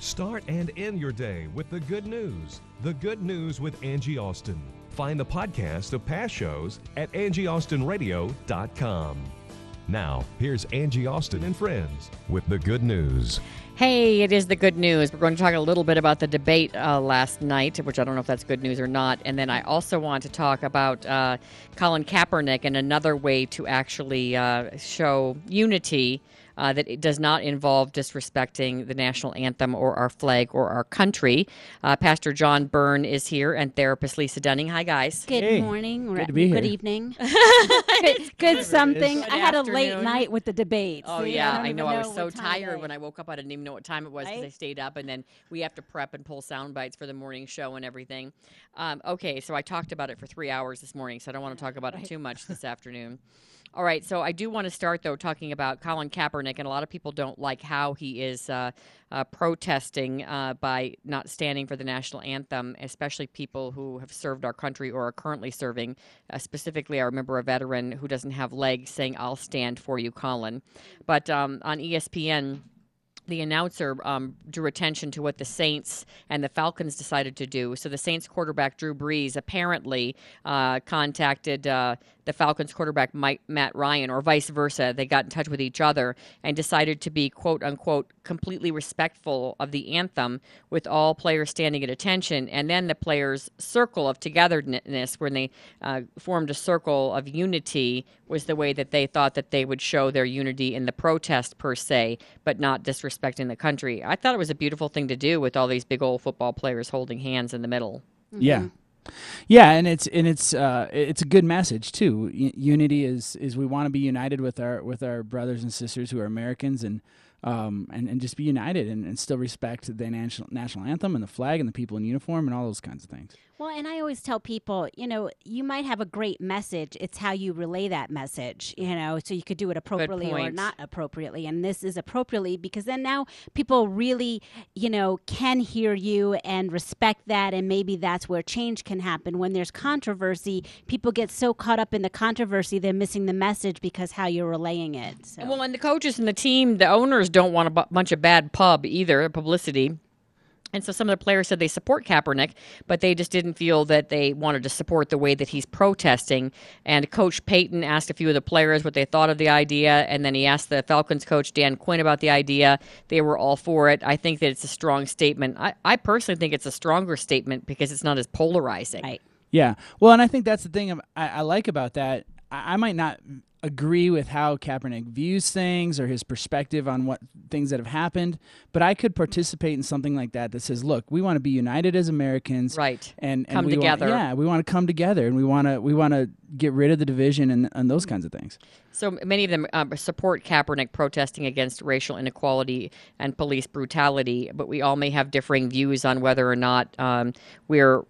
Start and end your day with the good news. The Good News with Angie Austin. Find the podcast of past shows at angieaustinradio.com. Now, here's Angie Austin and friends with the good news. Hey, it is the good news. We're going to talk a little bit about the debate uh, last night, which I don't know if that's good news or not. And then I also want to talk about uh, Colin Kaepernick and another way to actually uh, show unity uh, that it does not involve disrespecting the national anthem or our flag or our country. Uh, Pastor John Byrne is here and therapist Lisa Dunning. Hi, guys. Good Hey, morning. good to be good here. evening. good, good something. Good I had a late night with the debate. Oh See, yeah, don't I even know. I was what so tired when. I woke up. I didn't even know what time it was because I stayed up, and then we have to prep and pull sound bites for the morning show and everything. Um, okay, so I talked about it for three hours this morning, so I don't want to talk about it too much this afternoon. All right, so I do want to start though talking about Colin Kaepernick, and a lot of people don't like how he is uh, uh, protesting uh, by not standing for the national anthem, especially people who have served our country or are currently serving. Uh, specifically, I remember a veteran who doesn't have legs saying, "I'll stand for you, Colin." But um, on ESPN the announcer um, drew attention to what the Saints and the Falcons decided to do. So the Saints quarterback Drew Brees apparently uh, contacted uh, the Falcons quarterback Mike, Matt Ryan, or vice versa. They got in touch with each other and decided to be quote unquote completely respectful of the anthem, with all players standing at attention, and then the players' circle of togetherness, when they uh, formed a circle of unity, was the way that they thought that they would show their unity in the protest per se, but not disrespecting the country. I thought it was a beautiful thing to do with all these big old football players holding hands in the middle. Yeah. Yeah, and it's and it's uh, it's a good message too. Unity is is we want to be united with our with our brothers and sisters who are Americans and um and, and just be united and, and still respect the national national anthem and the flag and the people in uniform and all those kinds of things. Well, and I always tell people, you know, you might have a great message. It's how you relay that message, you know, so you could do it appropriately or not appropriately. And this is appropriately because then now people really, you know, can hear you and respect that. And maybe that's where change can happen. When there's controversy, people get so caught up in the controversy, they're missing the message because how you're relaying it. So. Well, and the coaches and the team, the owners don't want a bunch of bad pub either, publicity. And so some of the players said they support Kaepernick, but they just didn't feel that they wanted to support the way that he's protesting. And Coach Payton asked a few of the players what they thought of the idea, and then he asked the Falcons coach Dan Quinn about the idea. They were all for it. I think that it's a strong statement. I, I personally think it's a stronger statement because it's not as polarizing. right. Yeah. Well, and I think that's the thing I, I like about that. I, I might not agree with how Kaepernick views things or his perspective on what things that have happened, but I could participate in something like that that says, "Look, we want to be united as Americans, Right. And, and Come we want- together. yeah, we want to come together, and we want to we want to get rid of the division and, and those kinds of things. So many of them um, support Kaepernick protesting against racial inequality and police brutality, but we all may have differing views on whether or not um, we're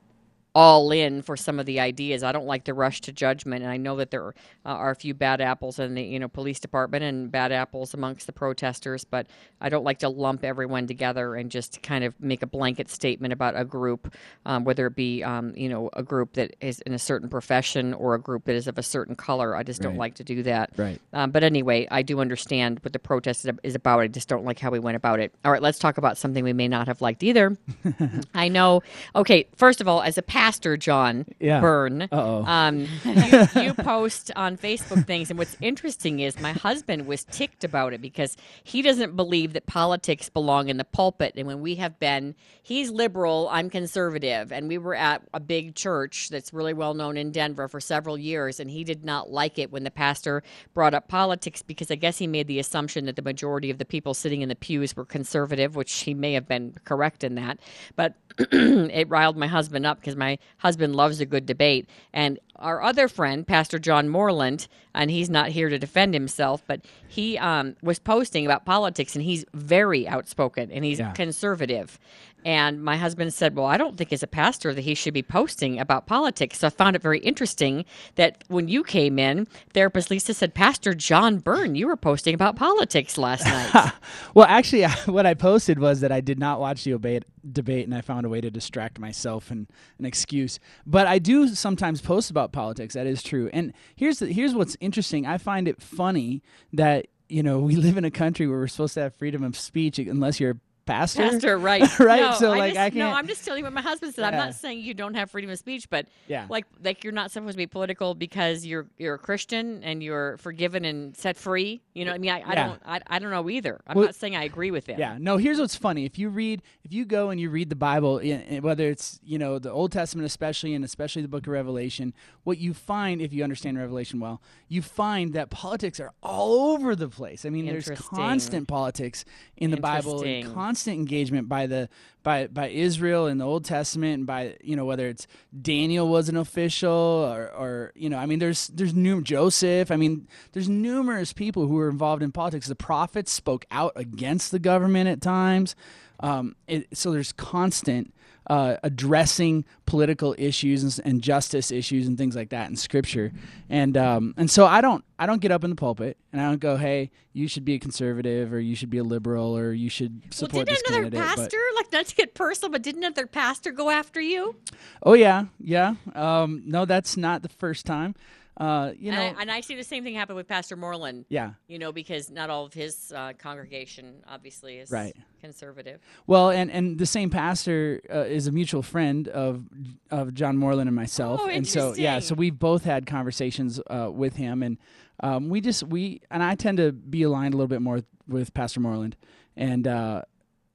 all in for some of the ideas. I don't like the rush to judgment, and I know that there uh, are a few bad apples in the you know police department and bad apples amongst the protesters, but I don't like to lump everyone together and just kind of make a blanket statement about a group, um, whether it be um, you know a group that is in a certain profession or a group that is of a certain color. I just don't like to do that. Right. Um, but anyway, I do understand what the protest is- about. I just don't like how we went about it. All right, let's talk about something we may not have liked either. I know. Okay, first of all, as a pastor, John Yeah. Byrne, um, you, you post on Facebook things, and what's interesting is my husband was ticked about it because he doesn't believe that politics belong in the pulpit. And when we have been, he's liberal, I'm conservative, and we were at a big church that's really well known in Denver for several years, and he did not like it when the pastor brought up politics because I guess he made the assumption that the majority of the people sitting in the pews were conservative, which he may have been correct in that, but it riled my husband up because my My husband loves a good debate, and our other friend, Pastor John Moreland, and he's not here to defend himself, but he um, was posting about politics, and he's very outspoken and he's Yeah. conservative. And my husband said, Well, I don't think as a pastor that he should be posting about politics. So I found it very interesting that when you came in, therapist Lisa said, Pastor John Byrne, you were posting about politics last night. Well, actually, what I posted was that I did not watch the debate, debate, and I found a way to distract myself and an excuse. But I do sometimes post about politics. That is true. And here's the, here's what's interesting. I find it funny that you know we live in a country where we're supposed to have freedom of speech unless you're pastor. Pastor, right? Right, No, so, I like, just, I no, can't- I'm just telling you what my husband said. I'm not saying you don't have freedom of speech, but Yeah. like like you're not supposed to be political because you're you're a Christian and you're forgiven and set free. You know, I mean, I, I Yeah. don't I, I don't know either. I'm Well- not saying I agree with him. Yeah, no. Here's what's funny: if you read, if you go and you read the Bible, whether it's you know the Old Testament, especially and especially the Book of Revelation, what you find, if you understand Revelation well, you find that politics are all over the place. I mean, there's constant politics in the Bible, and Interesting. Constant engagement by the by by Israel in the Old Testament, and by you know whether it's Daniel was an official or or you know, I mean, there's there's num Joseph. I mean, there's numerous people who were involved in politics. The prophets spoke out against the government at times. Um, it, so there's constant uh, addressing political issues and, and justice issues and things like that in Scripture, and um, and so I don't I don't get up in the pulpit and I don't go, hey, you should be a conservative or you should be a liberal or you should Well, support didn't this another candidate. but- pastor, like not to get personal, but didn't another pastor go after you? oh yeah, yeah. Um, no, that's not the first time. Uh, you know, and, I, and I see the same thing happen with Pastor Moreland. yeah. You know, because not all of his uh, congregation obviously is Right. conservative. Well, and and the same pastor uh, is a mutual friend of of John Moreland and myself, Oh, and so yeah, so we've both had conversations uh, with him, and um, we just we and I tend to be aligned a little bit more with Pastor Moreland, and uh,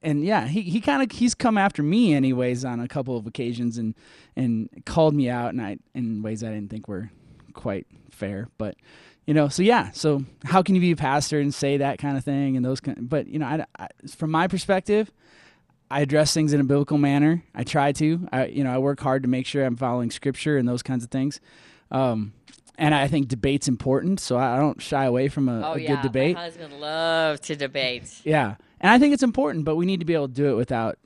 and yeah, he he kind of he's come after me anyways on a couple of occasions, and and called me out, and I in ways I didn't think were quite fair, but you know so yeah so how can you be a pastor and say that kind of thing and those kind but you know I, I, from my perspective i address things in a biblical manner. I try to. I you know i work hard to make sure i'm following scripture and those kinds of things. Um, and i think debate's important so i, I don't shy away from a, Oh a yeah, good debate. my husband loves to debate. yeah and i think it's important but we need to be able to do it without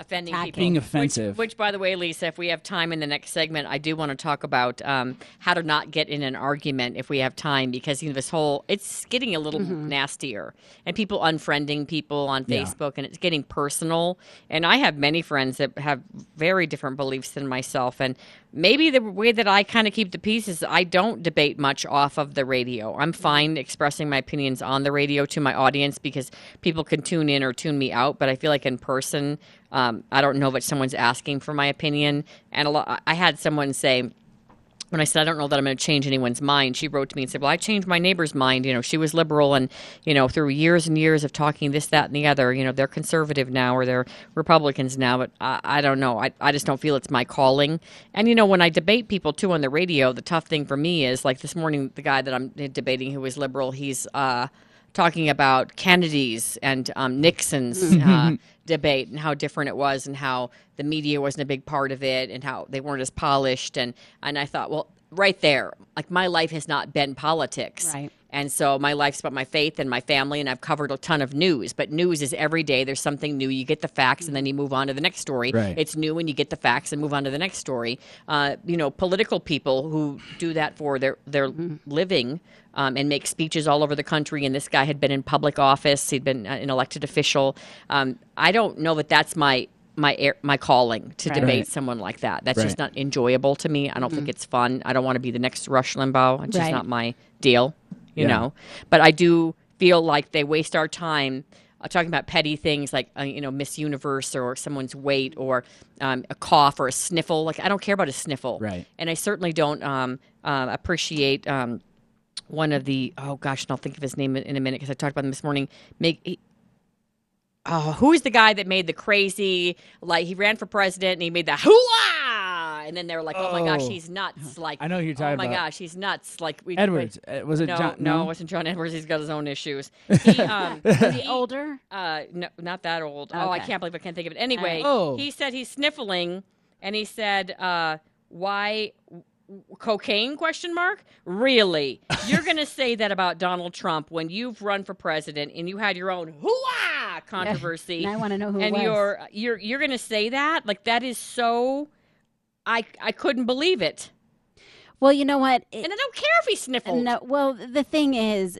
offending Attacking. people. Being offensive. Which, by the way, Lisa, if we have time in the next segment, I do want to talk about um, how to not get in an argument if we have time, because you know this whole it's getting a little nastier, and people unfriending people on Yeah. Facebook, and it's getting personal. And I have many friends that have very different beliefs than myself, and maybe the way that I kind of keep the peace is I don't debate much off of the radio. I'm fine expressing my opinions on the radio to my audience because people can tune in or tune me out, but I feel like in person. Um, I don't know if someone's asking for my opinion. And a lot, I had someone say, when I said I don't know that I'm going to change anyone's mind, she wrote to me and said, "Well, I changed my neighbor's mind. You know, she was liberal, and you know, through years and years of talking this, that, and the other, you know, they're conservative now or they're Republicans now. But I, I don't know. I, I just don't feel it's my calling. And you know, when I debate people too on the radio, the tough thing for me is like this morning, the guy that I'm debating who is liberal, he's uh, talking about Kennedy's and um, Nixon's uh, debate and how different it was and how the media wasn't a big part of it and how they weren't as polished and and I thought well right there like my life has not been politics Right. And so my life's about my faith and my family and I've covered a ton of news but news is every day there's something new you get the facts and then you move on to the next story Right. it's new and you get the facts and move on to the next story uh, you know political people who do that for their their living um, and make speeches all over the country. And this guy had been in public office; he'd been uh, an elected official. Um, I don't know that that's my my air, my calling to Right. debate Right. someone like that. That's Right. just not enjoyable to me. I don't think it's fun. I don't want to be the next Rush Limbaugh. It's just not my deal, you Yeah. know. But I do feel like they waste our time. Uh, talking about petty things like uh, you know Miss Universe or someone's weight or um, a cough or a sniffle. Like I don't care about a sniffle, Right. And I certainly don't um, uh, appreciate um, one of the oh gosh, and I'll think of his name in, a minute because I talked about him this morning. Make he, oh, who is the guy that made the crazy like he ran for president and he made the hooah, and then they were like, oh, my gosh, Oh. he's nuts. Like I know who you're talking Oh my about. gosh, he's nuts. Like we edwards uh, was it no, john no, it wasn't John Edwards. He's got his own issues. He, um, Is he- he older? uh, no, not that old. Oh, I can't believe I can't think of it. Anyway, Oh. he said he's sniffling and he said, uh, "Why w- cocaine?" Question mark. Really? You're going to say that about Donald Trump when you've run for president and you had your own hooah controversy? And I wanna know who it And was. you're you're you're going to say that? Like that is so. I I couldn't believe it, Well, you know what? It- and I don't care if he sniffled. No, well, the thing is,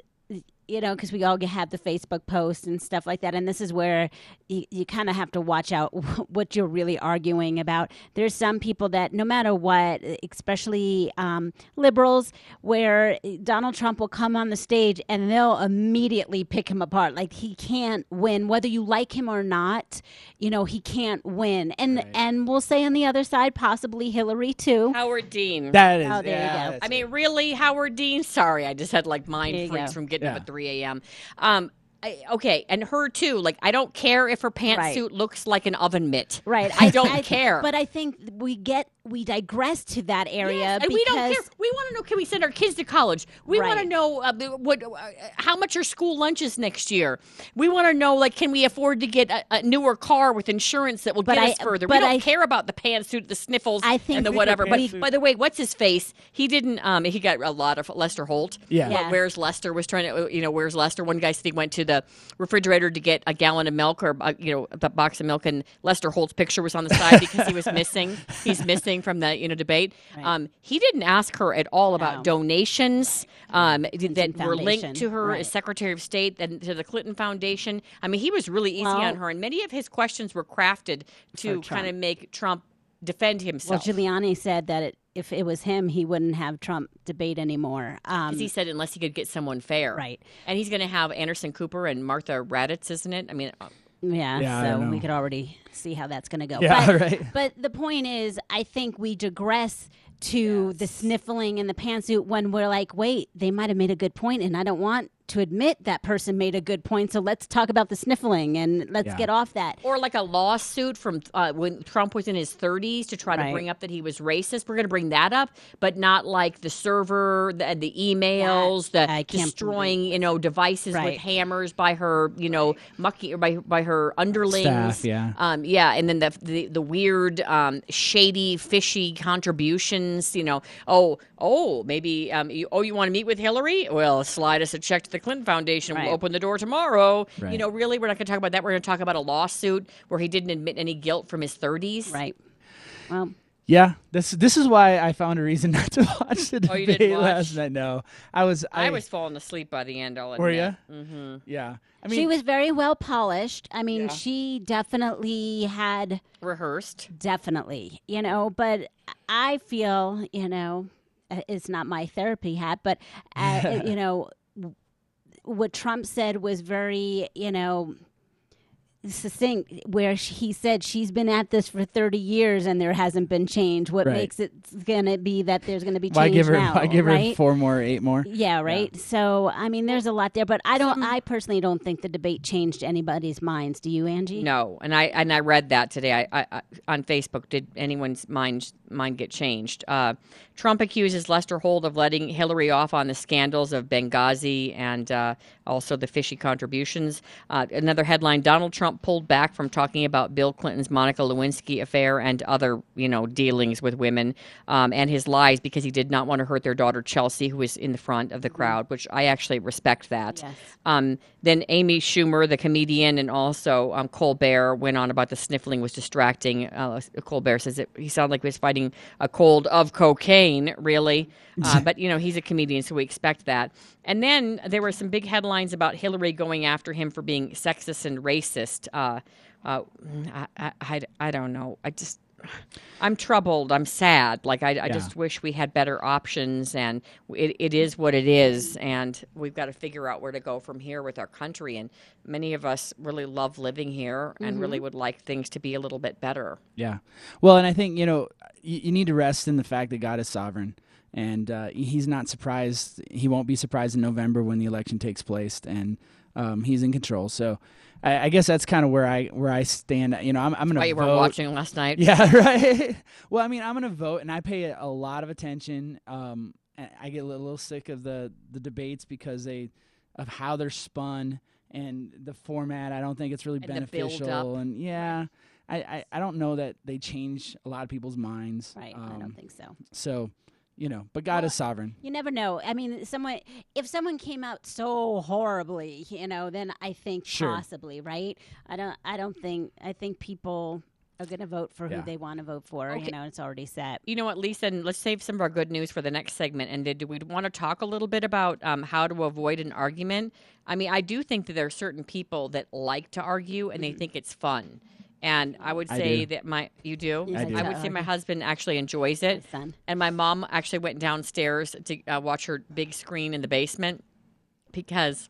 you know, because we all have the Facebook posts and stuff like that, and this is where you, you kind of have to watch out what you're really arguing about. There's some people that, no matter what, especially um, liberals, where Donald Trump will come on the stage and they'll immediately pick him apart. Like he can't win, whether you like him or not. You know, he can't win, and and we'll say on the other side, possibly Hillary too. Howard Dean. That is. Oh, there you go. I mean, really, Howard Dean? Sorry, I just had like There mind freaks go. from getting up at at 3 a.m. Um, I, okay, and her too. Like, I don't care if her pantsuit Right. looks like an oven mitt. Right. I don't care. But I think we get we digress to that area Yes, and because we don't care. We want to know: Can we send our kids to college? We want to know uh, what, uh, how much are school lunches next year. We want to know, like, can we afford to get a, a newer car with insurance that will But get I- us further? but we don't I- care about the pantsuit, the sniffles, I think and the we- whatever. But we- by the way, what's his face? He didn't. Um, he got a lot of Lester Holt. Yeah. Yeah. Where's Lester was trying to, you know, where's Lester? One guy said he went to the refrigerator to get a gallon of milk or, uh, you know, a box of milk, and Lester Holt's picture was on the side because he was missing. He's missing from the, you know, debate. Um, he didn't ask her at all about No. donations um, that were linked to her Right. as Secretary of State and to the Clinton Foundation. I mean, he was really easy Well- on her, and many of his questions were crafted to kind of make Trump defend well, himself. Giuliani said that it, if it was him, he wouldn't have Trump debate anymore. Um, he said unless he could get someone fair. Right. And he's going to have Anderson Cooper and Martha Raddatz, isn't it? I mean, uh, yeah, Yeah, so we could already see how that's going to go. Yeah, but, right. but the point is, I think we digress to the sniffling and the pantsuit when we're like, wait, they might have made a good point, and I don't want to admit that person made a good point. So let's talk about the sniffling and let's Yeah. get off that. or like a lawsuit from uh, when Trump was in his 30s to try to bring up that he was racist. We're going to bring that up, but not like the server, the, the emails, That- the I can't destroying, you know, devices with hammers by her, you know, mucky or by by her underlings. Staff, yeah. um, yeah, and then the the, the weird, um, shady, fishy contributions. You know, oh, oh, maybe, um, you, oh, you want to meet with Hillary? Well, slide us a check to the Clinton Foundation. Right. We'll open the door tomorrow. You know, really, we're not going to talk about that. We're going to talk about a lawsuit where he didn't admit any guilt from his 30s. Right. Well, Yeah, this this is why I found a reason not to watch the Oh, you debate didn't watch? last night. No, I was. I, I, was falling asleep by the end. I'll admit. Were you? Mm-hmm. Yeah. I mean, she was very well polished. I mean, Yeah. she definitely had Rehearsed. definitely, you know, but I feel, you know, uh, it's not my therapy hat, but uh, you know, w- what Trump said was very, you know, succinct where sh- he said she's been at this for 30 years and there hasn't been change what Right. makes it going to be that there's going to be change why give her? now why give her four more, eight more? Yeah, right. So, I mean, there's a lot there, but I don't. I personally don't think the debate changed anybody's minds. Do you, Angie? No, and I and I read that today. I, I, I on Facebook. Did anyone's mind mind get changed? Uh, Trump accuses Lester Holt of letting Hillary off on the scandals of Benghazi and uh, also the fishy contributions. Uh, another headline: Donald Trump pulled back from talking about Bill Clinton's Monica Lewinsky affair and other you know dealings with women um, and his lies because he did not want to hurt their daughter Chelsea, who was in the front of the crowd, which I actually respect that. Yes. Um, then Amy Schumer, the comedian, and also um, Colbert went on about the sniffling was distracting. Uh, Colbert says that he sounded like he was fighting a cold of cocaine, really. Uh, but, you know, he's a comedian, so we expect that. And then there were some big headlines about Hillary going after him for being sexist and racist. Uh, uh, I, I, I, don't know. I just. I'm troubled. I'm sad. Like I, I just wish we had better options, and it, it is what it is, and we've got to figure out where to go from here with our country. And many of us really love living here, and really would like things to be a little bit better. Yeah. Well, and I think, you know, you, you need to rest in the fact that God is sovereign. And uh, he's not surprised. He won't be surprised in November when the election takes place, and um, he's in control. So, I, I guess that's kind of where I where I stand. You know, I'm, I'm going Why you vote. were watching last night? Yeah, right. well, I mean, I'm going to vote, and I pay a lot of attention. Um, I get a little, sick of the the debates because they of how they're spun and the format. I don't think it's really And beneficial. And yeah, I, I I don't know that they change a lot of people's minds. Right. I Um, don't think so. so. You know, but God is sovereign. You never know. I mean, someone if someone came out so horribly, you know, then I think Sure. possibly, right? I don't. I don't think. I think people are going to vote for Yeah. who they want to vote for. Okay. You know, it's already set. You know what, Lisa? And let's save some of our good news for the next segment. And do we want to talk a little bit about um, how to avoid an argument? I mean, I do think that there are certain people that like to argue and they think it's fun. And I would I say do. that my you do. I do. I would say my husband actually enjoys it. My son. And my mom actually went downstairs to uh, watch her big screen in the basement because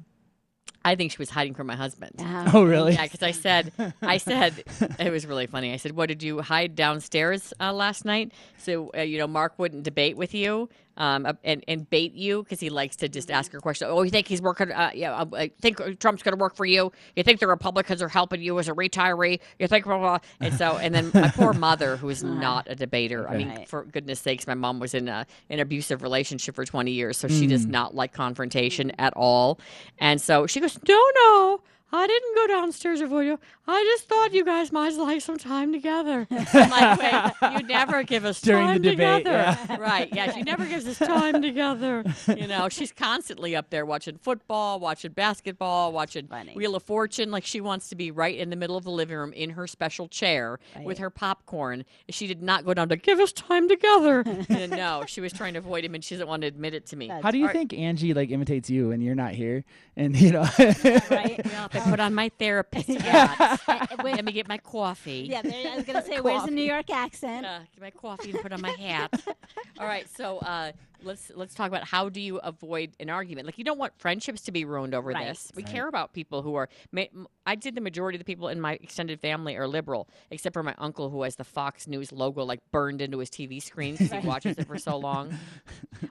I think she was hiding from my husband. Yeah. Oh, really? Yeah, because I said, I said, it was really funny. I said, "What did you hide downstairs uh, last night?" So uh, you know, Mark wouldn't debate with you, um, and and bait you because he likes to just ask a question. Oh, you think he's working? Uh, yeah, uh, I think Trump's going to work for you. You think the Republicans are helping you as a retiree? You think blah blah. And so, and then my poor mother, who is not a debater. I mean, for goodness sakes, my mom was in a, an abusive relationship for twenty years, so she does not like confrontation at all. And so she goes, "No, no." I didn't go downstairs for you. I just thought you guys might like some time together. I'm like, wait, you never give us During the time debate, together. yeah. Right. Yeah, she never gives us time together. You know, she's constantly up there watching football, watching basketball, watching Funny. Wheel of Fortune. Like she wants to be right in the middle of the living room in her special chair with her popcorn. She did not go down to give us time together. and no, she was trying to avoid him and she doesn't want to admit it to me. How do you All right. think Angie like imitates you and you're not here? And you know, Right. Well, if I put on my therapist hat, let me get my coffee. yeah, there, I was going to say, where's the New York accent? uh, get my coffee and put on my hat. All right, so uh, let's let's talk about how do you avoid an argument? Like you don't want friendships to be ruined over Right. this. We care about people who are. I m- I'd say the majority of the people in my extended family are liberal, except for my uncle who has the Fox News logo like burned into his TV screen because he watches it for so long.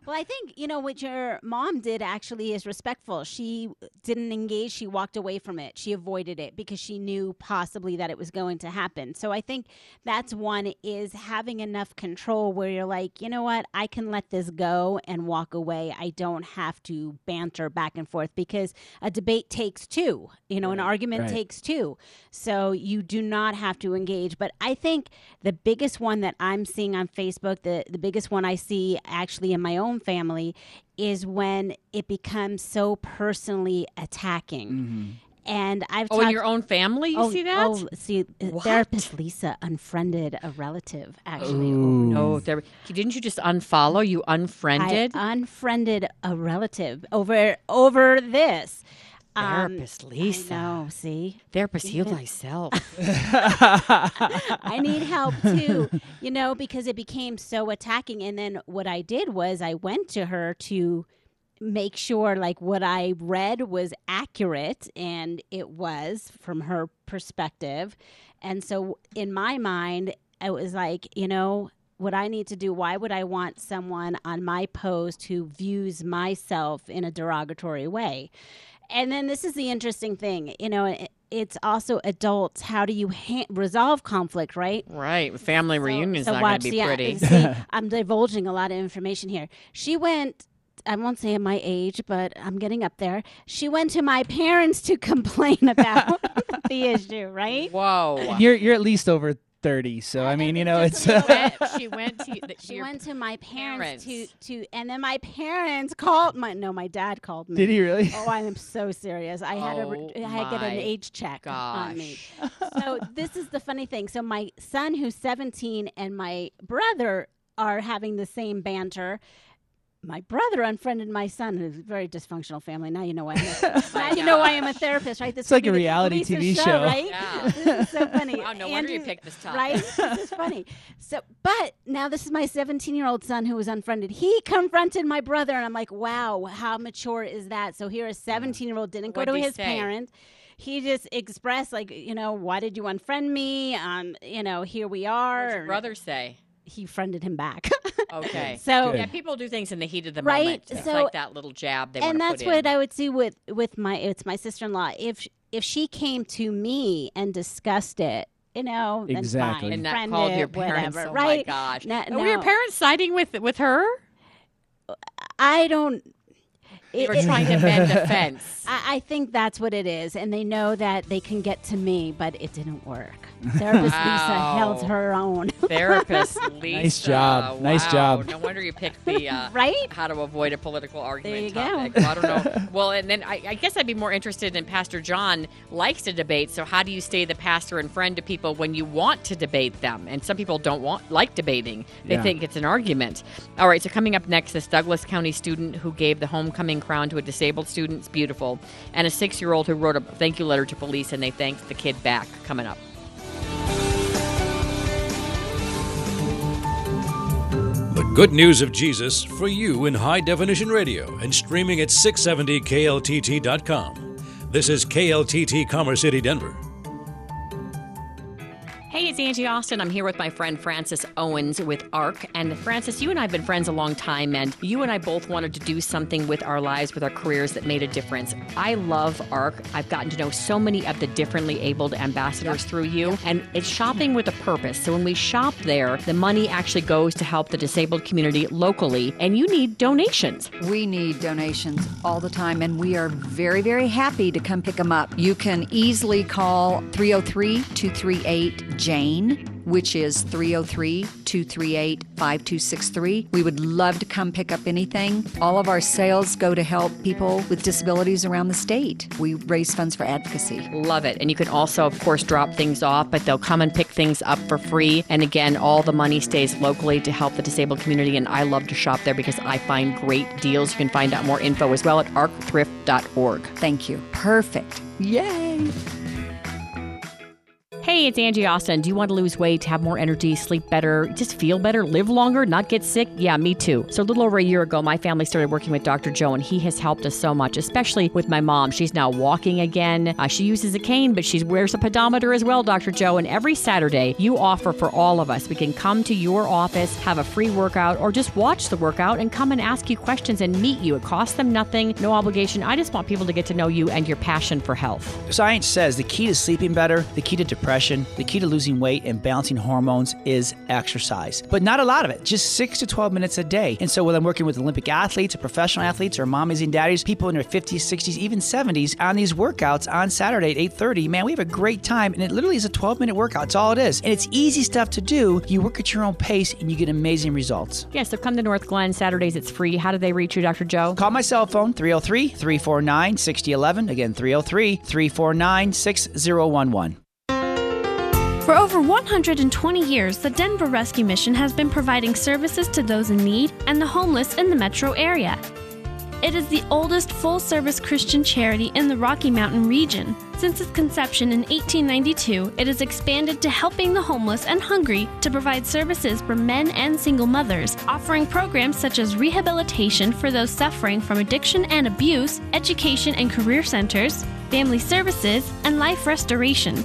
Well, I think, you know, what your mom did actually is respectful. She didn't engage, she walked away from it. She avoided it because she knew possibly that it was going to happen. So I think that's one is having enough control where you're like, you know what, I can let this go and walk away. I don't have to banter back and forth because a debate takes two. You know, an argument Right. takes two. So you do not have to engage. But I think the biggest one that I'm seeing on Facebook, the, the biggest one I see actually in my own family, is when it becomes so personally attacking. Mm-hmm. And I've Oh, in your own family, you oh, see that? Oh, see, uh, What? therapist Lisa unfriended a relative. Actually, Oh no, there. Didn't you just unfollow? You unfriended. I unfriended a relative over over this. Um, Therapist Lisa. No, see, Therapist, heal thyself. I need help too, you know, because it became so attacking. And then what I did was I went to her to make sure like what I read was accurate and it was from her perspective. And so in my mind, it was like, you know, what I need to do, why would I want someone on my post who views myself in a derogatory way? And then this is the interesting thing, you know, it, it's also adults. How do you ha- resolve conflict, right? right. Family reunion's not going to be yeah, uh, pretty. see, I'm divulging a lot of information here. She went. I won't say my age, but I'm getting up there. She went to my parents to complain about the issue, right? Whoa. you're you're at least over thirty. So I mean, you know, it's she went, she went to the, She went to my parents, parents. to to, and then my parents called my no, my dad called me. did he really? Oh, I am so serious. I had a, re- Oh I had to get an age check on me. so this is the funny thing. So my son, who's 17, and my brother are having the same banter. My brother unfriended my son, who's a very dysfunctional family. Now you know why. I'm a, now you know why I'm a therapist, right? This It's like a reality TV show, show. right? Yeah. This is so funny. Wow, no wonder you picked this topic. Right? this is funny. So, but now this is my 17 year old son who was unfriended. He confronted my brother, and I'm like, wow, how mature is that? So here, a 17 year old didn't go What'd to his say? parent. He just expressed, like, you know, why did you unfriend me? Um, you know, here we are. What'd your brother say? He friended him back. Okay. so, yeah, people do things in the heat of the Right, moment. It's so- like that little jab they and that's put what in. I would see with with my it's my sister in law. If if she came to me and discussed it, you know, then Exactly. fine. and that Friend called your parents. whatever, oh right? my gosh. No- And Were your parents siding with with her? I don't. They were It- it- trying to mend the fence. I, I think that's what it is, and they know that they can get to me, but it didn't work. Therapist Lisa held her own. Therapist Lisa. Nice job. Nice Wow. job. No wonder you picked the uh, Right? how to avoid a political argument you go. topic. Well, I don't know. Well, and then I, I guess I'd be more interested in Pastor John likes to debate. So how do you stay the pastor and friend to people when you want to debate them? And some people don't want like debating. They Yeah. think it's an argument. All right. So coming up next, this Douglas County student who gave the homecoming crown to a disabled student. It's beautiful. And a six-year-old who wrote a thank you letter to police, and they thanked the kid back. Coming up. The good news of Jesus for you in high definition radio and streaming at 670kltt.com. This is KLTT Commerce City, Denver. Hey, it's Angie Austin. I'm here with my friend Francis Owens with ARC. And Francis, you and I have been friends a long time, and you and I both wanted to do something with our lives, with our careers that made a difference. I love ARC. I've gotten to know so many of the differently abled ambassadors through you, and it's shopping with a purpose. So when we shop there, the money actually goes to help the disabled community locally, and you need donations. We need donations all the time, and we are very, very happy to come pick them up. You can easily call 303 238 Jane, which is 303 238 5263. We would love to come pick up anything. All of our sales go to help people with disabilities around the state. We raise funds for advocacy. Love it. And you can also, of course, drop things off, but they'll come and pick things up for free. And again, all the money stays locally to help the disabled community. And I love to shop there because I find great deals. You can find out more info as well at arcthrift.org. Thank you. Perfect. Yay! Hey, it's Angie Austin. Do you want to lose weight, have more energy, sleep better, just feel better, live longer, not get sick? Yeah, me too. So, a little over a year ago, my family started working with Dr. Joe, and he has helped us so much, especially with my mom. She's now walking again. Uh, she uses a cane, but she wears a pedometer as well, Dr. Joe. And every Saturday, you offer for all of us. We can come to your office, have a free workout, or just watch the workout and come and ask you questions and meet you. It costs them nothing, no obligation. I just want people to get to know you and your passion for health. Science says the key to sleeping better, the key to depression, the key to losing weight and balancing hormones is exercise. But not a lot of it, just 6 to 12 minutes a day. And so when I'm working with Olympic athletes or professional athletes or mommies and daddies, people in their 50s, 60s, even 70s on these workouts on Saturday at 8:30, man, we have a great time and it literally is a 12-minute workout. It's all it is. And it's easy stuff to do. You work at your own pace and you get amazing results. Yeah, so come to Northglenn Saturdays. It's free. How do they reach you, Dr. Joe? Call my cell phone 303 349 6011. Again, 303 349 6011. For over 120 years, the Denver Rescue Mission has been providing services to those in need and the homeless in the metro area. It is the oldest full service Christian charity in the Rocky Mountain region. Since its conception in 1892, it has expanded to helping the homeless and hungry to provide services for men and single mothers, offering programs such as rehabilitation for those suffering from addiction and abuse, education and career centers, family services, and life restoration.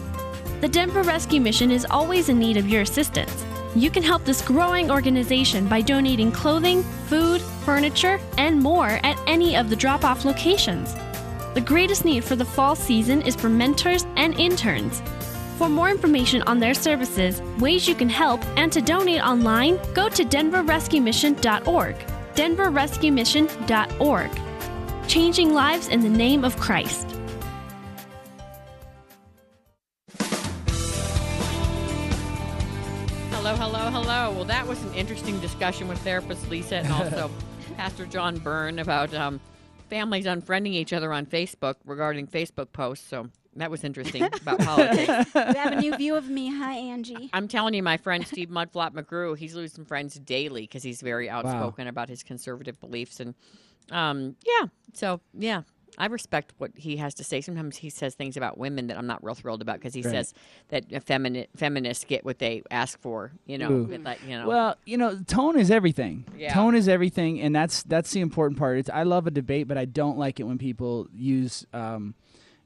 The Denver Rescue Mission is always in need of your assistance. You can help this growing organization by donating clothing, food, furniture, and more at any of the drop off locations. The greatest need for the fall season is for mentors and interns. For more information on their services, ways you can help, and to donate online, go to denverrescuemission.org. denverrescuemission.org. Changing lives in the name of Christ. Well, that was an interesting discussion with therapist Lisa and also Pastor John Byrne about um, families unfriending each other on Facebook regarding Facebook posts. So that was interesting about politics. you have a new view of me. Hi, Angie. I'm telling you, my friend Steve Mudflap McGrew, he's losing friends daily because he's very outspoken about his conservative beliefs. And um, yeah, so yeah, I respect what he has to say. Sometimes he says things about women that I'm not real thrilled about because he Right. says that femini- feminists get what they ask for. You know, like, you know. Well, you know, tone is everything. Yeah. Tone is everything, and that's that's the important part. It's, I love a debate, but I don't like it when people use um,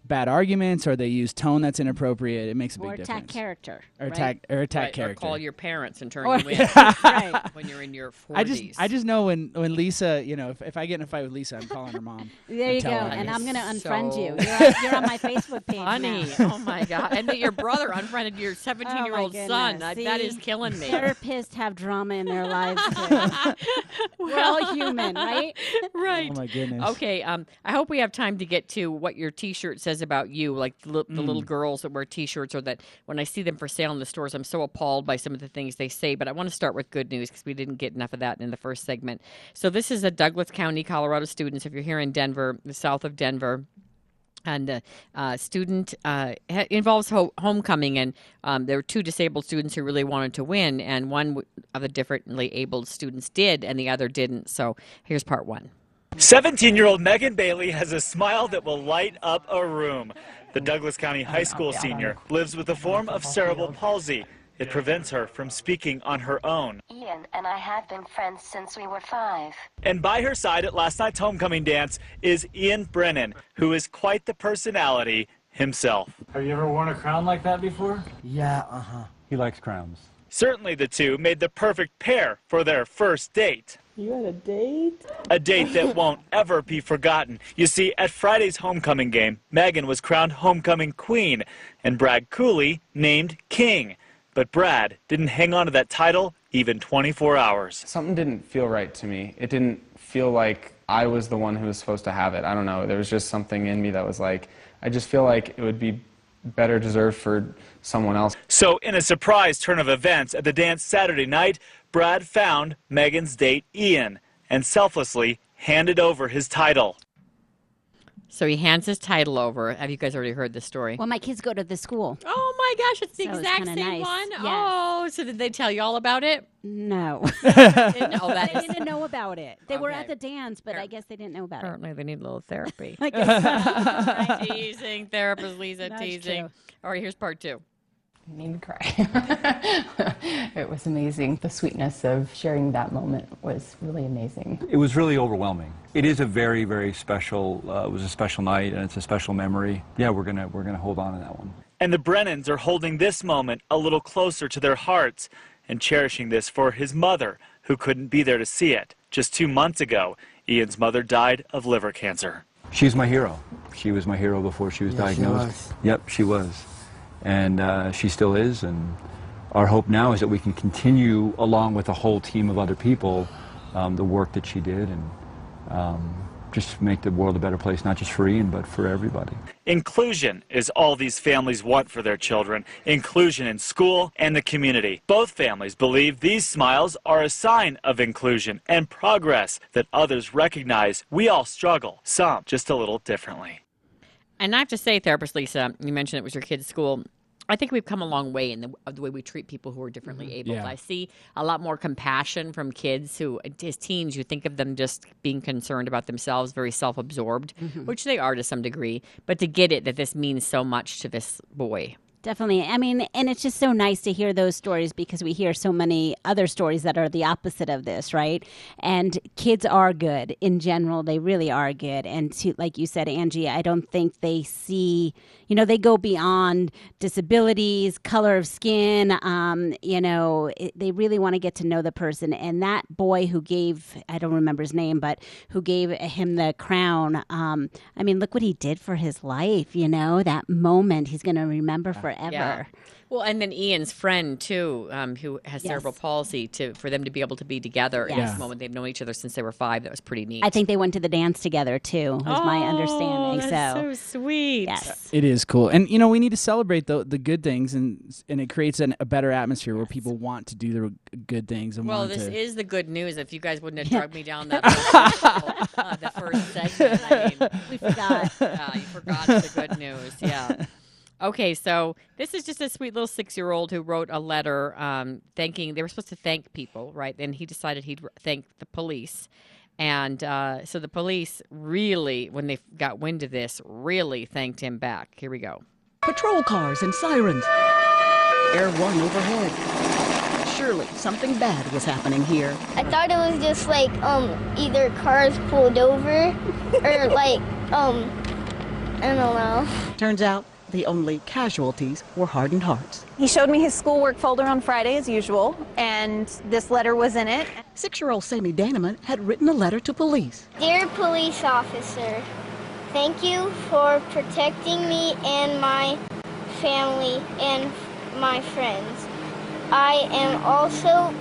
bad arguments or they use tone that's inappropriate, it makes a big or difference. attack character. or right? attack or attack Right, or character. call your parents and turn Or- you in right. when you're in your 40s. I just I just know when when Lisa, you know, if, if I get in a fight with Lisa, I'm calling her mom. There you go. her. And I'm going to unfriend you. so You're on, you're on my Facebook page funny. now. oh my god! And that your brother unfriended your 17 year old Oh, son. goodness. That, that is killing me. Therapists have drama in their lives too. We're all human, right? right. Oh my goodness. Okay. Um, I hope we have time to get to what your T-shirt says about you, like the, the Mm. little girls that wear T-shirts, or that when I see them for sale in the stores, I'm so appalled by some of the things they say. But I want to start with good news because we didn't get enough of that in the first segment. So this is a Douglas County, Colorado students. If you're here in Denver, the south of Denver. And uh, uh, student uh, involves ho- homecoming, and um, there were two disabled students who really wanted to win, and one of the differently abled students did, and the other didn't. So here's part one. 17 year old Megan Bailey has a smile that will light up a room. The Douglas County High School senior lives with a form of cerebral palsy. It prevents her from speaking on her own. Ian and I have been friends since we were five. And by her side at last night's homecoming dance is Ian Brennan, who is quite the personality himself. Have you ever worn a crown like that before? Yeah, uh huh. He likes crowns. Certainly the two made the perfect pair for their first date. You had a date? A date that won't ever be forgotten. You see, at Friday's homecoming game, Megan was crowned homecoming queen and Brad Cooley named king. But Brad didn't hang on to that title even 24 hours. Something didn't feel right to me. It didn't feel like I was the one who was supposed to have it. I don't know. There was just something in me that was like, I just feel like it would be better deserved for someone else. So, in a surprise turn of events at the dance Saturday night, Brad found Megan's date Ian and selflessly handed over his title. So he hands his title over. Have you guys already heard this story? Well, my kids go to the school. Oh my gosh, it's the So it's exact kinda same nice. one. Yes. Oh, so did they tell you all about it? No. Didn't- oh, that they is- didn't know about it. They were Okay. at the dance, but I guess they didn't know about it. Apparently, they need a little therapy. I guess so. teasing therapist Lisa That's teasing. true. All right, here's part two. Made me cry. it was amazing. The sweetness of sharing that moment was really amazing. It was really overwhelming. It is a very, very special. Uh, it was a special night, and it's a special memory. Yeah, we're gonna we're gonna hold on to that one. And the Brennans are holding this moment a little closer to their hearts and cherishing this for his mother, who couldn't be there to see it. Just two months ago, Ian's mother died of liver cancer. She's my hero. She was my hero before she was Yes, she diagnosed. was. Yep, she was, and uh, she still is. And our hope now is that we can continue, along with a whole team of other people, um, the work that she did, and um, just make the world a better place, not just for Ian, but for everybody. Inclusion is all these families want for their children. Inclusion in school and the community. Both families believe these smiles are a sign of inclusion and progress that others recognize we all struggle, some just a little differently. And I have to say, therapist Lisa, you mentioned it was your kid's school. I think we've come a long way in the, of the way we treat people who are differently mm-hmm. able. Yeah. I see a lot more compassion from kids who, as teens, you think of them just being concerned about themselves, very self absorbed, mm-hmm. which they are to some degree. But to get it that this means so much to this boy. Definitely. I mean, and it's just so nice to hear those stories because we hear so many other stories that are the opposite of this, right? And kids are good in general. They really are good. And to, like you said, Angie, I don't think they see, you know, they go beyond disabilities, color of skin. Um, you know, it, they really want to get to know the person. And that boy who gave, I don't remember his name, but who gave him the crown, um, I mean, look what he did for his life, you know, that moment he's going to remember forever. Yeah. Well, and then Ian's friend too, um, who has Yes. cerebral palsy, to for them to be able to be together in this moment. They've known each other since they were five. That was pretty neat. I think they went to the dance together too, was my understanding. Oh, that's so, so sweet. Yes. It is cool, and you know we need to celebrate the the good things, and and it creates an, a better atmosphere where people want to do the good things and Well, want this to. is the good news. If you guys wouldn't have drugged me down that first, uh, the first segment, I mean, we forgot. Yeah, you forgot the good news. Yeah. Okay, so this is just a sweet little six-year-old who wrote a letter um, thanking. They were supposed to thank people, right? And he decided he'd thank the police. And uh, so the police really, when they got wind of this, really thanked him back. Here we go. Patrol cars and sirens. Air One overhead. Surely something bad was happening here. I thought it was just like um either cars pulled over or like um I don't know. Turns out the only casualties were hardened hearts. He showed me his schoolwork folder on Friday as usual, and this letter was in it. Six year old Sammy Daneman had written a letter to police. Dear police officer, thank you for protecting me and my family and my friends. I am also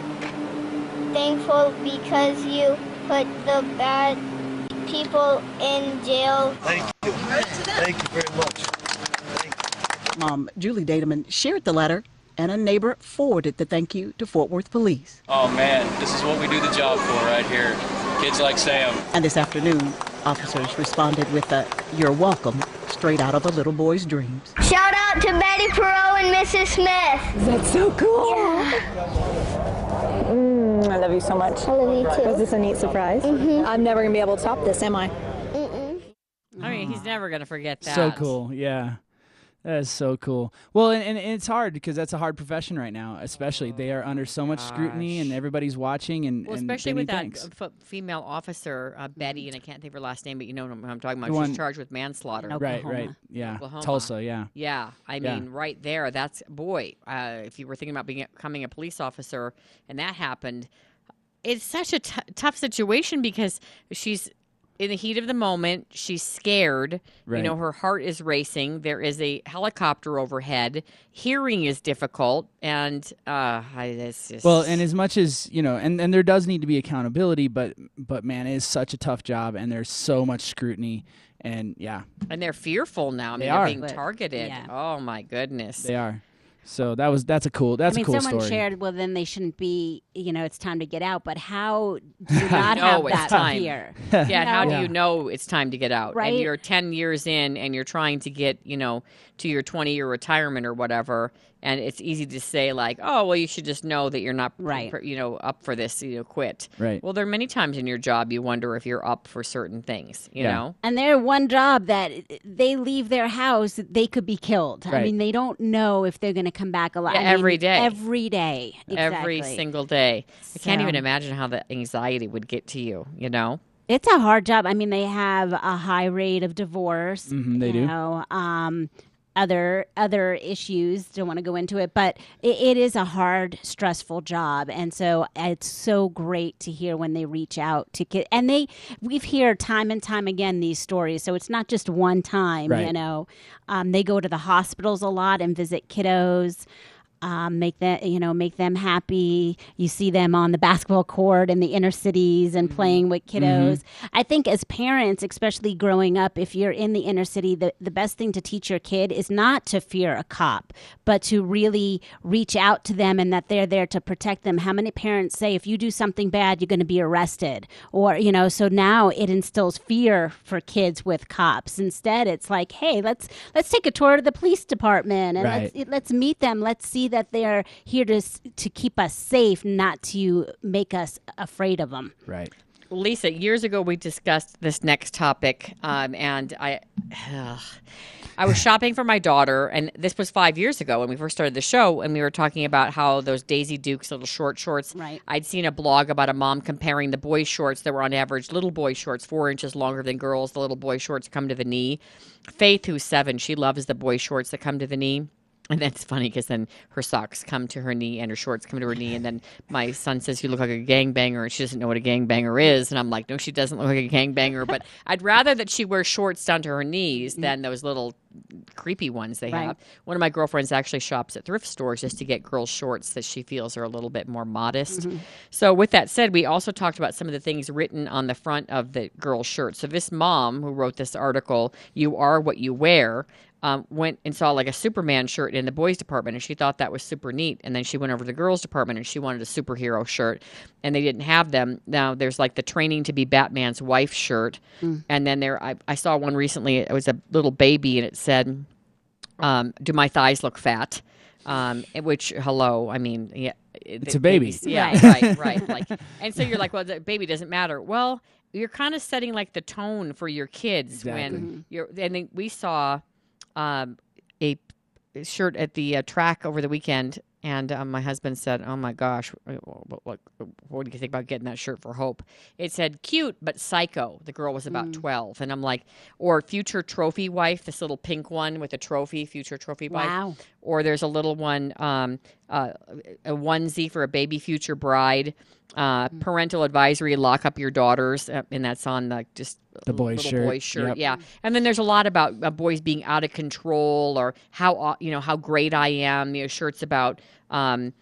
thankful because you put the bad people in jail. Thank you. Thank you very much. Mom, Julie Dateman shared the letter, and a neighbor forwarded the thank you to Fort Worth Police. Oh man, this is what we do the job for right here. Kids like Sam. And this afternoon, officers responded with a You're welcome straight out of a little boy's dreams. Shout out to Betty Perot and Mrs. Smith. That's so cool. Yeah. Mm, I love you so much. I love you too. Was this a neat surprise? Mm-hmm. I'm never going to be able to top this, am I? I mean, he's never going to forget that. So cool. Yeah. That is so cool. Well, and, and it's hard because that's a hard profession right now, especially. they are under so much scrutiny and everybody's watching and, Well, and especially with need that f- female officer, uh, Betty, and I can't think of her last name, but you know what I'm talking about. The She's one- charged with manslaughter. Right, right. Yeah. Oklahoma. Tulsa, yeah. Yeah, I Yeah. mean, right there. That's boy. Uh, if you were thinking about being, becoming a police officer, and that happened, it's such a t- tough situation because she's in the heat of the moment. She's scared. Right. You know, her heart is racing. There is a helicopter overhead. Hearing is difficult, and uh, I, it's just Well, and as much as you know, and, and there does need to be accountability, but but man, it is such a tough job, and there's so much scrutiny, and yeah, and they're fearful now. I They mean, are. are being targeted. yeah. Oh my goodness. they are. So that was that's a cool that's I mean, a cool someone story. shared, well, then they shouldn't be, you know, it's time to get out. But how do you not know have it's that time. fear? yeah, You and how know? do you know it's time to get out? Right? And you're 10 years in and you're trying to get, you know, to your 20 year retirement or whatever. And it's easy to say, like, oh, well, you should just know that you're not, right. you know, up for this, you know, quit. Right. Well, there are many times in your job you wonder if you're up for certain things, you Yeah. know? And their one job that they leave their house, they could be killed. I mean, they don't know if they're going to come back alive. Yeah, I mean, every day. Every day. Every single day. I can't even imagine how the anxiety would get to you, you know? It's a hard job. I mean, they have a high rate of divorce. Mhm, they you do. Know, um, other other issues. Don't want to go into it, but it, it is a hard, stressful job, and so it's so great to hear when they reach out to kids And they, we've heard time and time again these stories. So it's not just one time. You know, um, they go to the hospitals a lot and visit kiddos um, make that you know make them happy. You see them on the basketball court in the inner cities and playing with kiddos. I think as parents, especially growing up, if you're in the inner city, the, the best thing to teach your kid is not to fear a cop, but to really reach out to them and that they're there to protect them. How many parents say if you do something bad, you're going to be arrested, or you know? So now it instills fear for kids with cops. Instead, it's like, hey, let's let's take a tour to the police department and let's let's meet them. Let's see that they are here to to keep us safe, not to make us afraid of them. Right. Lisa, years ago we discussed this next topic, um, and I, I was shopping for my daughter, and this was five years ago when we first started the show, and we were talking about how those Daisy Dukes little short shorts. Right. I'd seen a blog about a mom comparing the boy shorts that were on average little boy shorts, four inches longer than girls. The little boy shorts come to the knee. Faith, who's seven, she loves the boy shorts that come to the knee. And that's funny because then her socks come to her knee and her shorts come to her knee. And then my son says, You look like a gangbanger. And she doesn't know what a gangbanger is. And I'm like, No, she doesn't look like a gangbanger. But I'd rather that she wear shorts down to her knees than those little creepy ones they Right. have. One of my girlfriends actually shops at thrift stores just to get girls' shorts that she feels are a little bit more modest. Mm-hmm. So, with that said, we also talked about some of the things written on the front of the girl's shirt. So, this mom who wrote this article, You Are What You Wear, um, went and saw like a Superman shirt in the boys' department, and she thought that was super neat. And then she went over to the girls' department, and she wanted a superhero shirt, and they didn't have them. Now there's like the training to be Batman's wife shirt, Mm. and then there I, I saw one recently. It was a little baby, and it said, um, "Do my thighs look fat?" Um, which hello, I mean, yeah, It's the a baby. babies- Yeah, Right. right, right. Like, and so you're like, well, the baby doesn't matter. Well, you're kind of setting like the tone for your kids when you're. And then we saw um, a shirt at the uh, track over the weekend And um, my husband said, "Oh my gosh, what, what, what do you think about getting that shirt for Hope?" It said "cute but psycho." The girl was about Mm. twelve, and I'm like, "Or future trophy wife, this little pink one with a trophy, future trophy wife." Wow. Or there's a little one, um, uh, a onesie for a baby future bride. Uh, parental advisory: lock up your daughters, uh, and that's on the just The boys' shirt. boy's shirt. Yep. Yeah, and then there's a lot about uh, boys being out of control or how uh, you know how great I am. You know, shirts about. Um,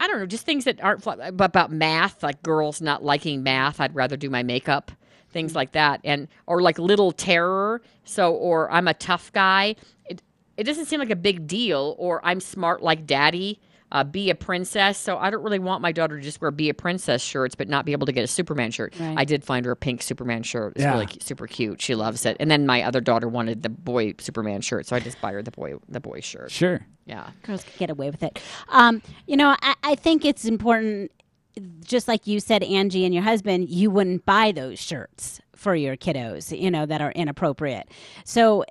I don't know, just things that aren't but about math, like girls not liking math. I'd rather do my makeup, things like that, and or like little terror. So, or I'm a tough guy. It it doesn't seem like a big deal. Or I'm smart like daddy. Uh, be a princess. So I don't really want my daughter to just wear be a princess shirts, but not be able to get a Superman shirt. Right. I did find her a pink Superman shirt. It's Yeah. really cu- super cute. She loves it. And then my other daughter wanted the boy Superman shirt, so I just buy her the boy the boy shirt. Sure. Yeah. girls can get away with it. Um, you know, I, I think it's important, just like you said, Angie and your husband, you wouldn't buy those shirts for your kiddos, you know, that are inappropriate. So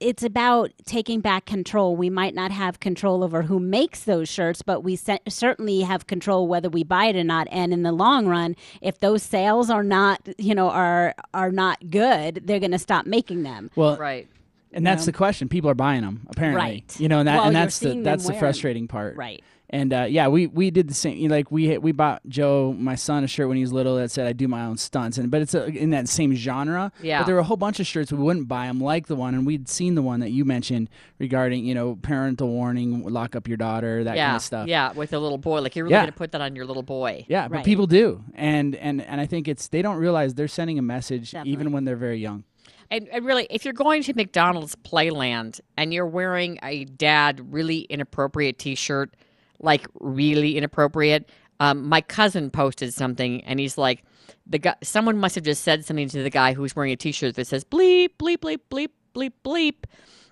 it's about taking back control. We might not have control over who makes those shirts, but we se- certainly have control whether we buy it or not. And in the long run, if those sales are not, you know, are are not good, they're going to stop making them. Well, right. And that's know? the question. People are buying them apparently. Right. You know, and that Well, and that's the that's the frustrating part. Right. And uh, yeah, we we did the same. you know, Like we we bought Joe, my son, a shirt when he was little that said "I do my own stunts," and but it's a, in that same genre. Yeah. But there were a whole bunch of shirts we wouldn't buy them, like the one, and we'd seen the one that you mentioned regarding you know parental warning, lock up your daughter, that yeah. kind of stuff. Yeah, with a little boy. Like you're really Yeah. going to put that on your little boy. Yeah, but people do, and and and I think it's they don't realize they're sending a message even when they're very young. And, and really, if you're going to McDonald's Playland and you're wearing a dad really inappropriate T-shirt, like really inappropriate, um, my cousin posted something, and he's like, the guy, someone must have just said something to the guy who's wearing a T-shirt that says bleep bleep bleep bleep bleep bleep.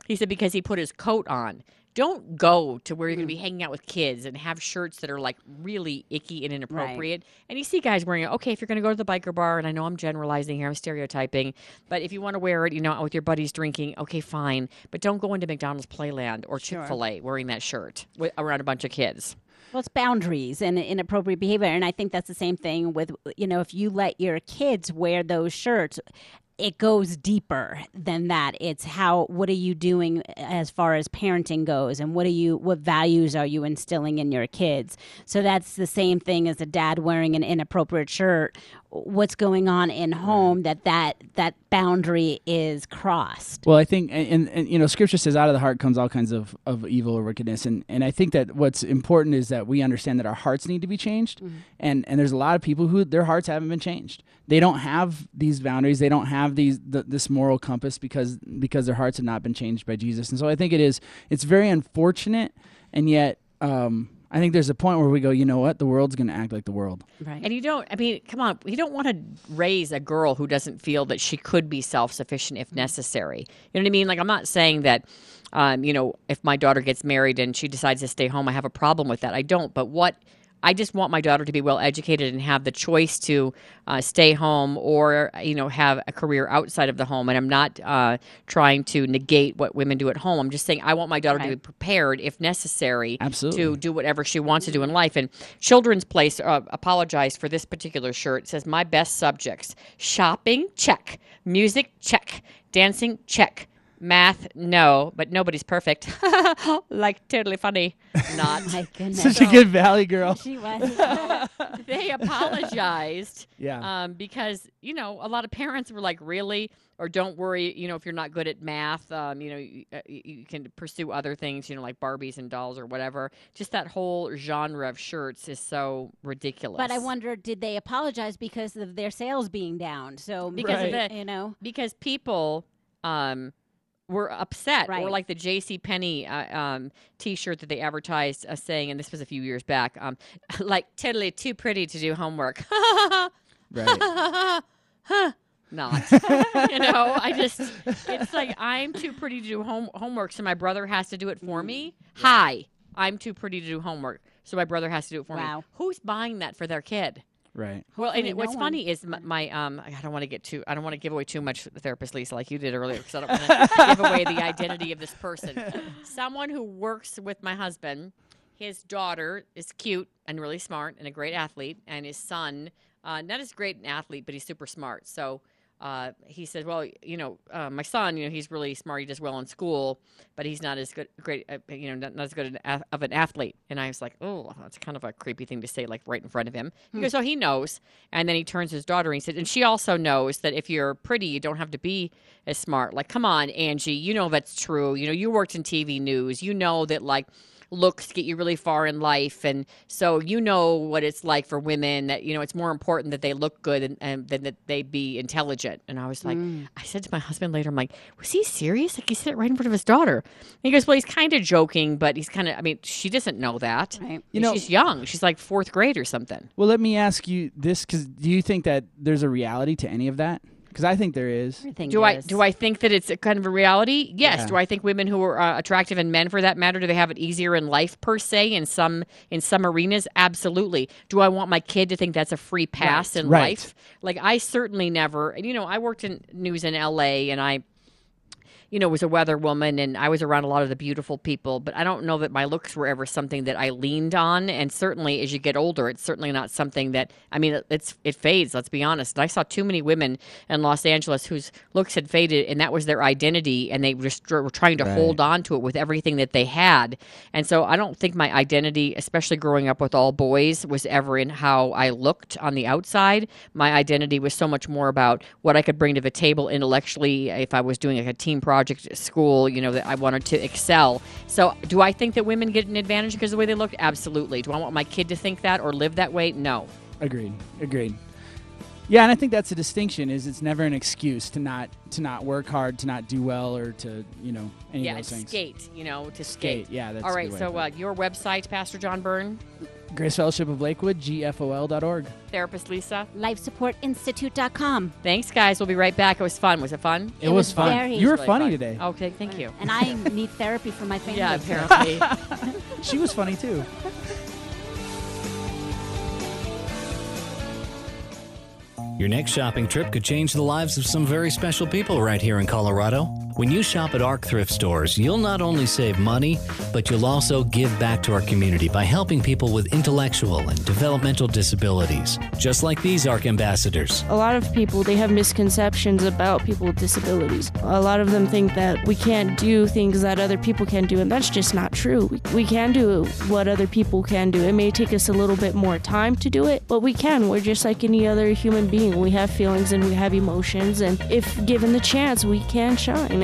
He said because he put his coat on. Don't go to where you're going to be mm. hanging out with kids and have shirts that are like really icky and inappropriate. And you see guys wearing it. Okay, if you're going to go to the biker bar, and I know I'm generalizing here, I'm stereotyping, but if you want to wear it, you know, with your buddies drinking, okay, fine. But don't go into McDonald's Playland or Chick Fil A wearing that shirt with, around a bunch of kids. Well, it's boundaries and inappropriate behavior. And I think that's the same thing with, you know, if you let your kids wear those shirts, it goes deeper than that. It's how, what are you doing as far as parenting goes? And what are you, what values are you instilling in your kids? So that's the same thing as a dad wearing an inappropriate shirt. What's going on in home that that, that boundary is crossed? Well, I think, and, and, you know, Scripture says, "Out of the heart comes all kinds of, of evil or wickedness," and and I think that what's important is that we understand that our hearts need to be changed, and and there's a lot of people who their hearts haven't been changed. They don't have these boundaries. They don't have these th- this moral compass because because their hearts have not been changed by Jesus. And so I think it is it's very unfortunate, and yet. Um, I think there's a point where we go, you know what? The world's going to act like the world. Right. And you don't, I mean, come on, you don't want to raise a girl who doesn't feel that she could be self sufficient if necessary. You know what I mean? Like, I'm not saying that, um, you know, if my daughter gets married and she decides to stay home, I have a problem with that. I don't. But what, I just want my daughter to be well educated and have the choice to uh, stay home or you know have a career outside of the home. And I'm not uh, trying to negate what women do at home. I'm just saying I want my daughter to be prepared if necessary Absolutely. to do whatever she wants to do in life. And Children's Place uh, apologized for this particular shirt. It says my best subjects: shopping, check; music, check; dancing, check. Math, no, but nobody's perfect. like totally funny, not. My goodness. Such a good Valley girl. She was. they apologized. Yeah. Um, because you know a lot of parents were like, really, or don't worry. You know, if you're not good at math, um, you know, you, uh, you you can pursue other things. You know, like Barbies and dolls or whatever. Just that whole genre of shirts is so ridiculous. But I wonder, did they apologize because of their sales being down? So because of maybe, the you know, because people um were upset. Or Right. like the JC Penney uh, um t-shirt that they advertised uh, saying and this was a few years back um like totally too pretty to do homework. Right. not. You know I just it's like I'm too pretty to do home homework so my brother has to do it for me? Hi I'm too pretty to do homework so my brother has to do it for me. Wow. who's buying that for their kid Right. well, and Hopefully it, what's no funny is my, my um I don't want to get too I don't want to give away too much the therapist Lisa like you did earlier because I don't want to give away the identity of this person. Someone who works with my husband his daughter is cute and really smart and a great athlete, and his son, uh, not as great an athlete, but he's super smart. So uh, he said, "Well, you know, uh, my son, you know, he's really smart. He does well in school, but he's not as good, great, uh, you know, not, not as good of an athlete." And I was like, "Oh, that's kind of a creepy thing to say, like right in front of him." He Hmm. goes, "Oh, he knows." And then he turns to his daughter and he said, "And she also knows that if you're pretty, you don't have to be as smart. Like, come on, Angie, you know that's true. You know, you worked in TV news. You know that like." Looks get you really far in life and so you know what it's like for women that you know it's more important that they look good and, and than that they be intelligent and i was like Mm. i said to my husband later i'm like was he serious like he said it right in front of his daughter and he goes well he's kind of joking but he's kind of i mean she doesn't know that right. you know she's young she's like fourth grade or something Well, let me ask you this: because do you think that there's a reality to any of that? Because I think there is. do I do I think that it's a kind of a reality? Yes. Yeah. Do I think women who are uh, attractive and men for that matter do they have it easier in life per se in some in some arenas? Absolutely. Do I want my kid to think that's a free pass in Right. life? Like I certainly never. And you know, I worked in news in L.A. and I you know, was a weather woman and I was around a lot of the beautiful people, but I don't know that my looks were ever something that I leaned on. And certainly as you get older, it's certainly not something that, I mean, it- it's, it fades, let's be honest. I saw too many women in Los Angeles whose looks had faded and that was their identity and they just were trying to Right. hold on to it with everything that they had. And so I don't think my identity, especially growing up with all boys, was ever in how I looked on the outside. My identity was so much more about what I could bring to the table intellectually if I was doing like a team project at school, you know, that I wanted to excel. So do I think that women get an advantage because of the way they look? Absolutely. Do I want my kid to think that or live that way? No. Agreed. Agreed. Yeah, and I think that's a distinction. Is it's never an excuse to not to not work hard, to not do well, or to you know any yeah, of those things. skate, you know, to skate. Skate, yeah, that's All way so uh, your website, Pastor John Byrne, Grace Fellowship of Lakewood, GFOL.org. therapist Lisa. LifeSupportInstitute.com. Thanks, guys. We'll be right back. It was fun. Was it fun? It, was, fun. very- You were really funny fun. today. Okay, thank you. And I need therapy for my family. Yeah, apparently. she was funny too. Your next shopping trip could change the lives of some very special people right here in Colorado. When you shop at ARC thrift stores, you'll not only save money, but you'll also give back to our community by helping people with intellectual and developmental disabilities, just like these ARC ambassadors. A lot of people they have misconceptions about people with disabilities. A lot of them think that we can't do things that other people can do, and that's just not true. We, can do what other people can do. It may take us a little bit more time to do it, but we can. We're just like any other human being. We have feelings and we have emotions, and if given the chance, we can shine.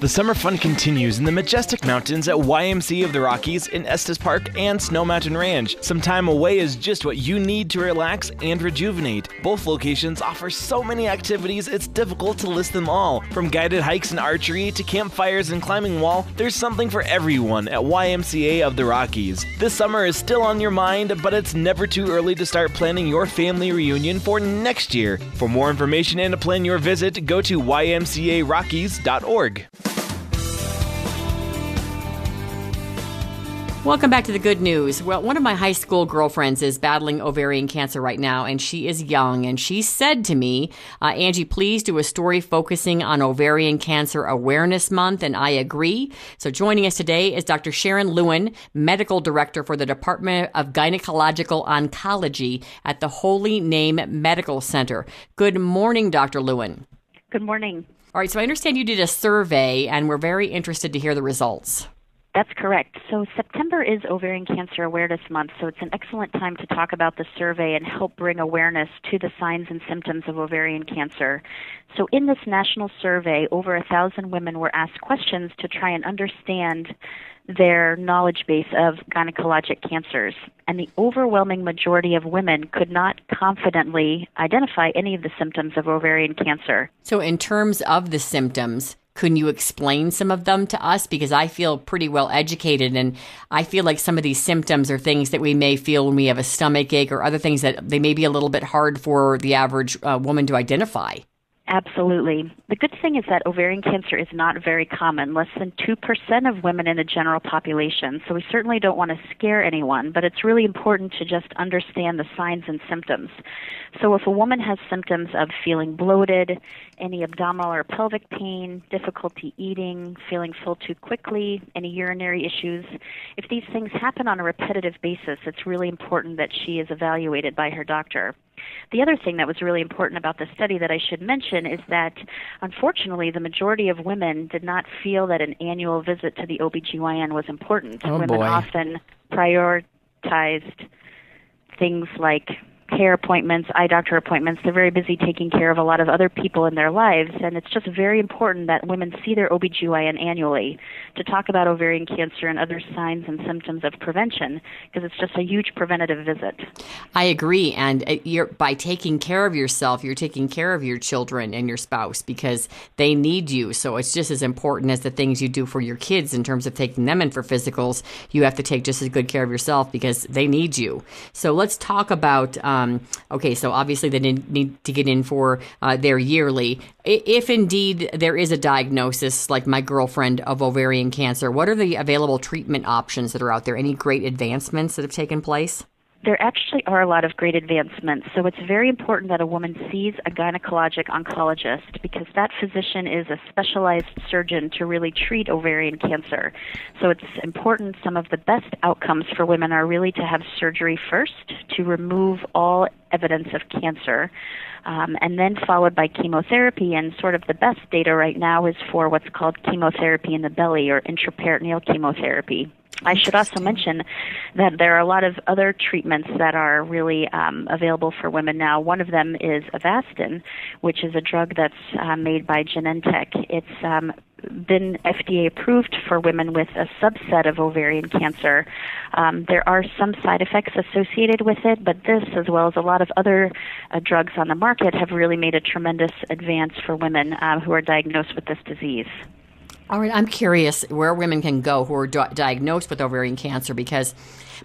The summer fun continues in the majestic mountains at YMCA of the Rockies in Estes Park and Snow Mountain Ranch. Some time away is just what you need to relax and rejuvenate. Both locations offer so many activities, it's difficult to list them all. From guided hikes and archery to campfires and climbing wall, there's something for everyone at YMCA of the Rockies. This summer is still on your mind, but it's never too early to start planning your family reunion for next year. For more information and to plan your visit, go to ymcarockies.org. Welcome back to the good news. Well, one of my high school girlfriends is battling ovarian cancer right now, and she is young. And she said to me, uh, Angie, please do a story focusing on Ovarian Cancer Awareness Month. And I agree. So joining us today is Dr. Sharyn Lewin, Medical Director for the Department of Gynecological Oncology at the Holy Name Medical Center. Good morning, Dr. Lewin. Good morning. All right, so I understand you did a survey, and we're very interested to hear the results. That's correct. So, September is Ovarian Cancer Awareness Month, so it's an excellent time to talk about the survey and help bring awareness to the signs and symptoms of ovarian cancer. So, in this national survey, over a thousand women were asked questions to try and understand their knowledge base of gynecologic cancers. And the overwhelming majority of women could not confidently identify any of the symptoms of ovarian cancer. So, in terms of the symptoms, Can you explain some of them to us? Because I feel pretty well educated, and I feel like some of these symptoms are things that we may feel when we have a stomach ache or other things that they may be a little bit hard for the average uh, woman to identify. Absolutely. The good thing is that ovarian cancer is not very common, less than 2% of women in the general population. So we certainly don't want to scare anyone, but it's really important to just understand the signs and symptoms. So if a woman has symptoms of feeling bloated, any abdominal or pelvic pain, difficulty eating, feeling full too quickly, any urinary issues, if these things happen on a repetitive basis, it's really important that she is evaluated by her doctor. The other thing that was really important about the study that I should mention is that unfortunately the majority of women did not feel that an annual visit to the OBGYN was important. Oh, women boy. often prioritized things like hair appointments, eye doctor appointments. They're very busy taking care of a lot of other people in their lives, and it's just very important that women see their OBGYN annually to talk about ovarian cancer and other signs and symptoms of prevention because it's just a huge preventative visit. I agree, and uh, you're by taking care of yourself, you're taking care of your children and your spouse because they need you. So it's just as important as the things you do for your kids in terms of taking them in for physicals. You have to take just as good care of yourself because they need you. So let's talk about. Um, okay, so obviously they need, need to get in for uh, their yearly. If indeed there is a diagnosis, like my girlfriend of ovarian cancer, what are the available treatment options that are out there? Any great advancements that have taken place? There actually are a lot of great advancements, so it's very important that a woman sees a gynecologic oncologist because that physician is a specialized surgeon to really treat ovarian cancer. So it's important, some of the best outcomes for women are really to have surgery first to remove all evidence of cancer. Um, and then followed by chemotherapy. And sort of the best data right now is for what's called chemotherapy in the belly or intraperitoneal chemotherapy. I should also mention that there are a lot of other treatments that are really um, available for women now. One of them is Avastin, which is a drug that's uh, made by Genentech. It's um, been FDA approved for women with a subset of ovarian cancer. Um, there are some side effects associated with it, but this, as well as a lot of other uh, drugs on the market, have really made a tremendous advance for women uh, who are diagnosed with this disease. All right, I'm curious where women can go who are di- diagnosed with ovarian cancer because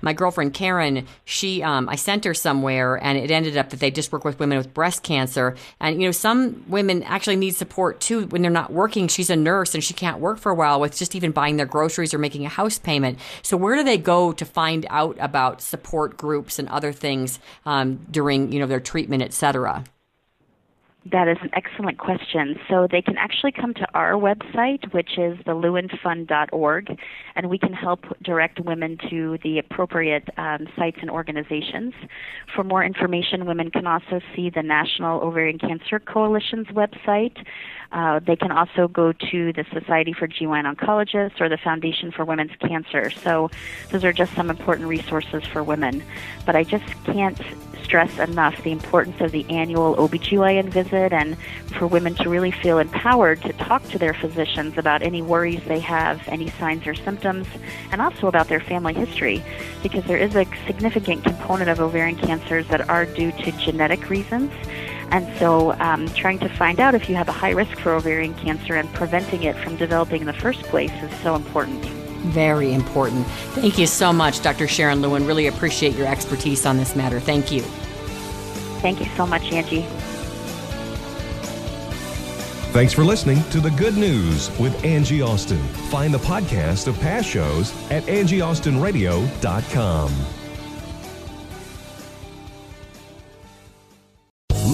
my girlfriend Karen, she, um, I sent her somewhere, and it ended up that they just work with women with breast cancer, and you know some women actually need support too when they're not working. She's a nurse and she can't work for a while with just even buying their groceries or making a house payment. So where do they go to find out about support groups and other things um, during you know their treatment, et cetera? That is an excellent question. So they can actually come to our website, which is thelewinfund.org, and we can help direct women to the appropriate um, sites and organizations. For more information, women can also see the National Ovarian Cancer Coalition's website. Uh, they can also go to the Society for GYN Oncologists or the Foundation for Women's Cancer. So those are just some important resources for women. But I just can't stress enough the importance of the annual OBGYN visit and for women to really feel empowered to talk to their physicians about any worries they have, any signs or symptoms, and also about their family history because there is a significant component of ovarian cancers that are due to genetic reasons. And so, um, trying to find out if you have a high risk for ovarian cancer and preventing it from developing in the first place is so important. Very important. Thank you so much, Dr. Sharyn Lewin. Really appreciate your expertise on this matter. Thank you. Thank you so much, Angie. Thanks for listening to The Good News with Angie Austin. Find the podcast of past shows at angieaustinradio.com.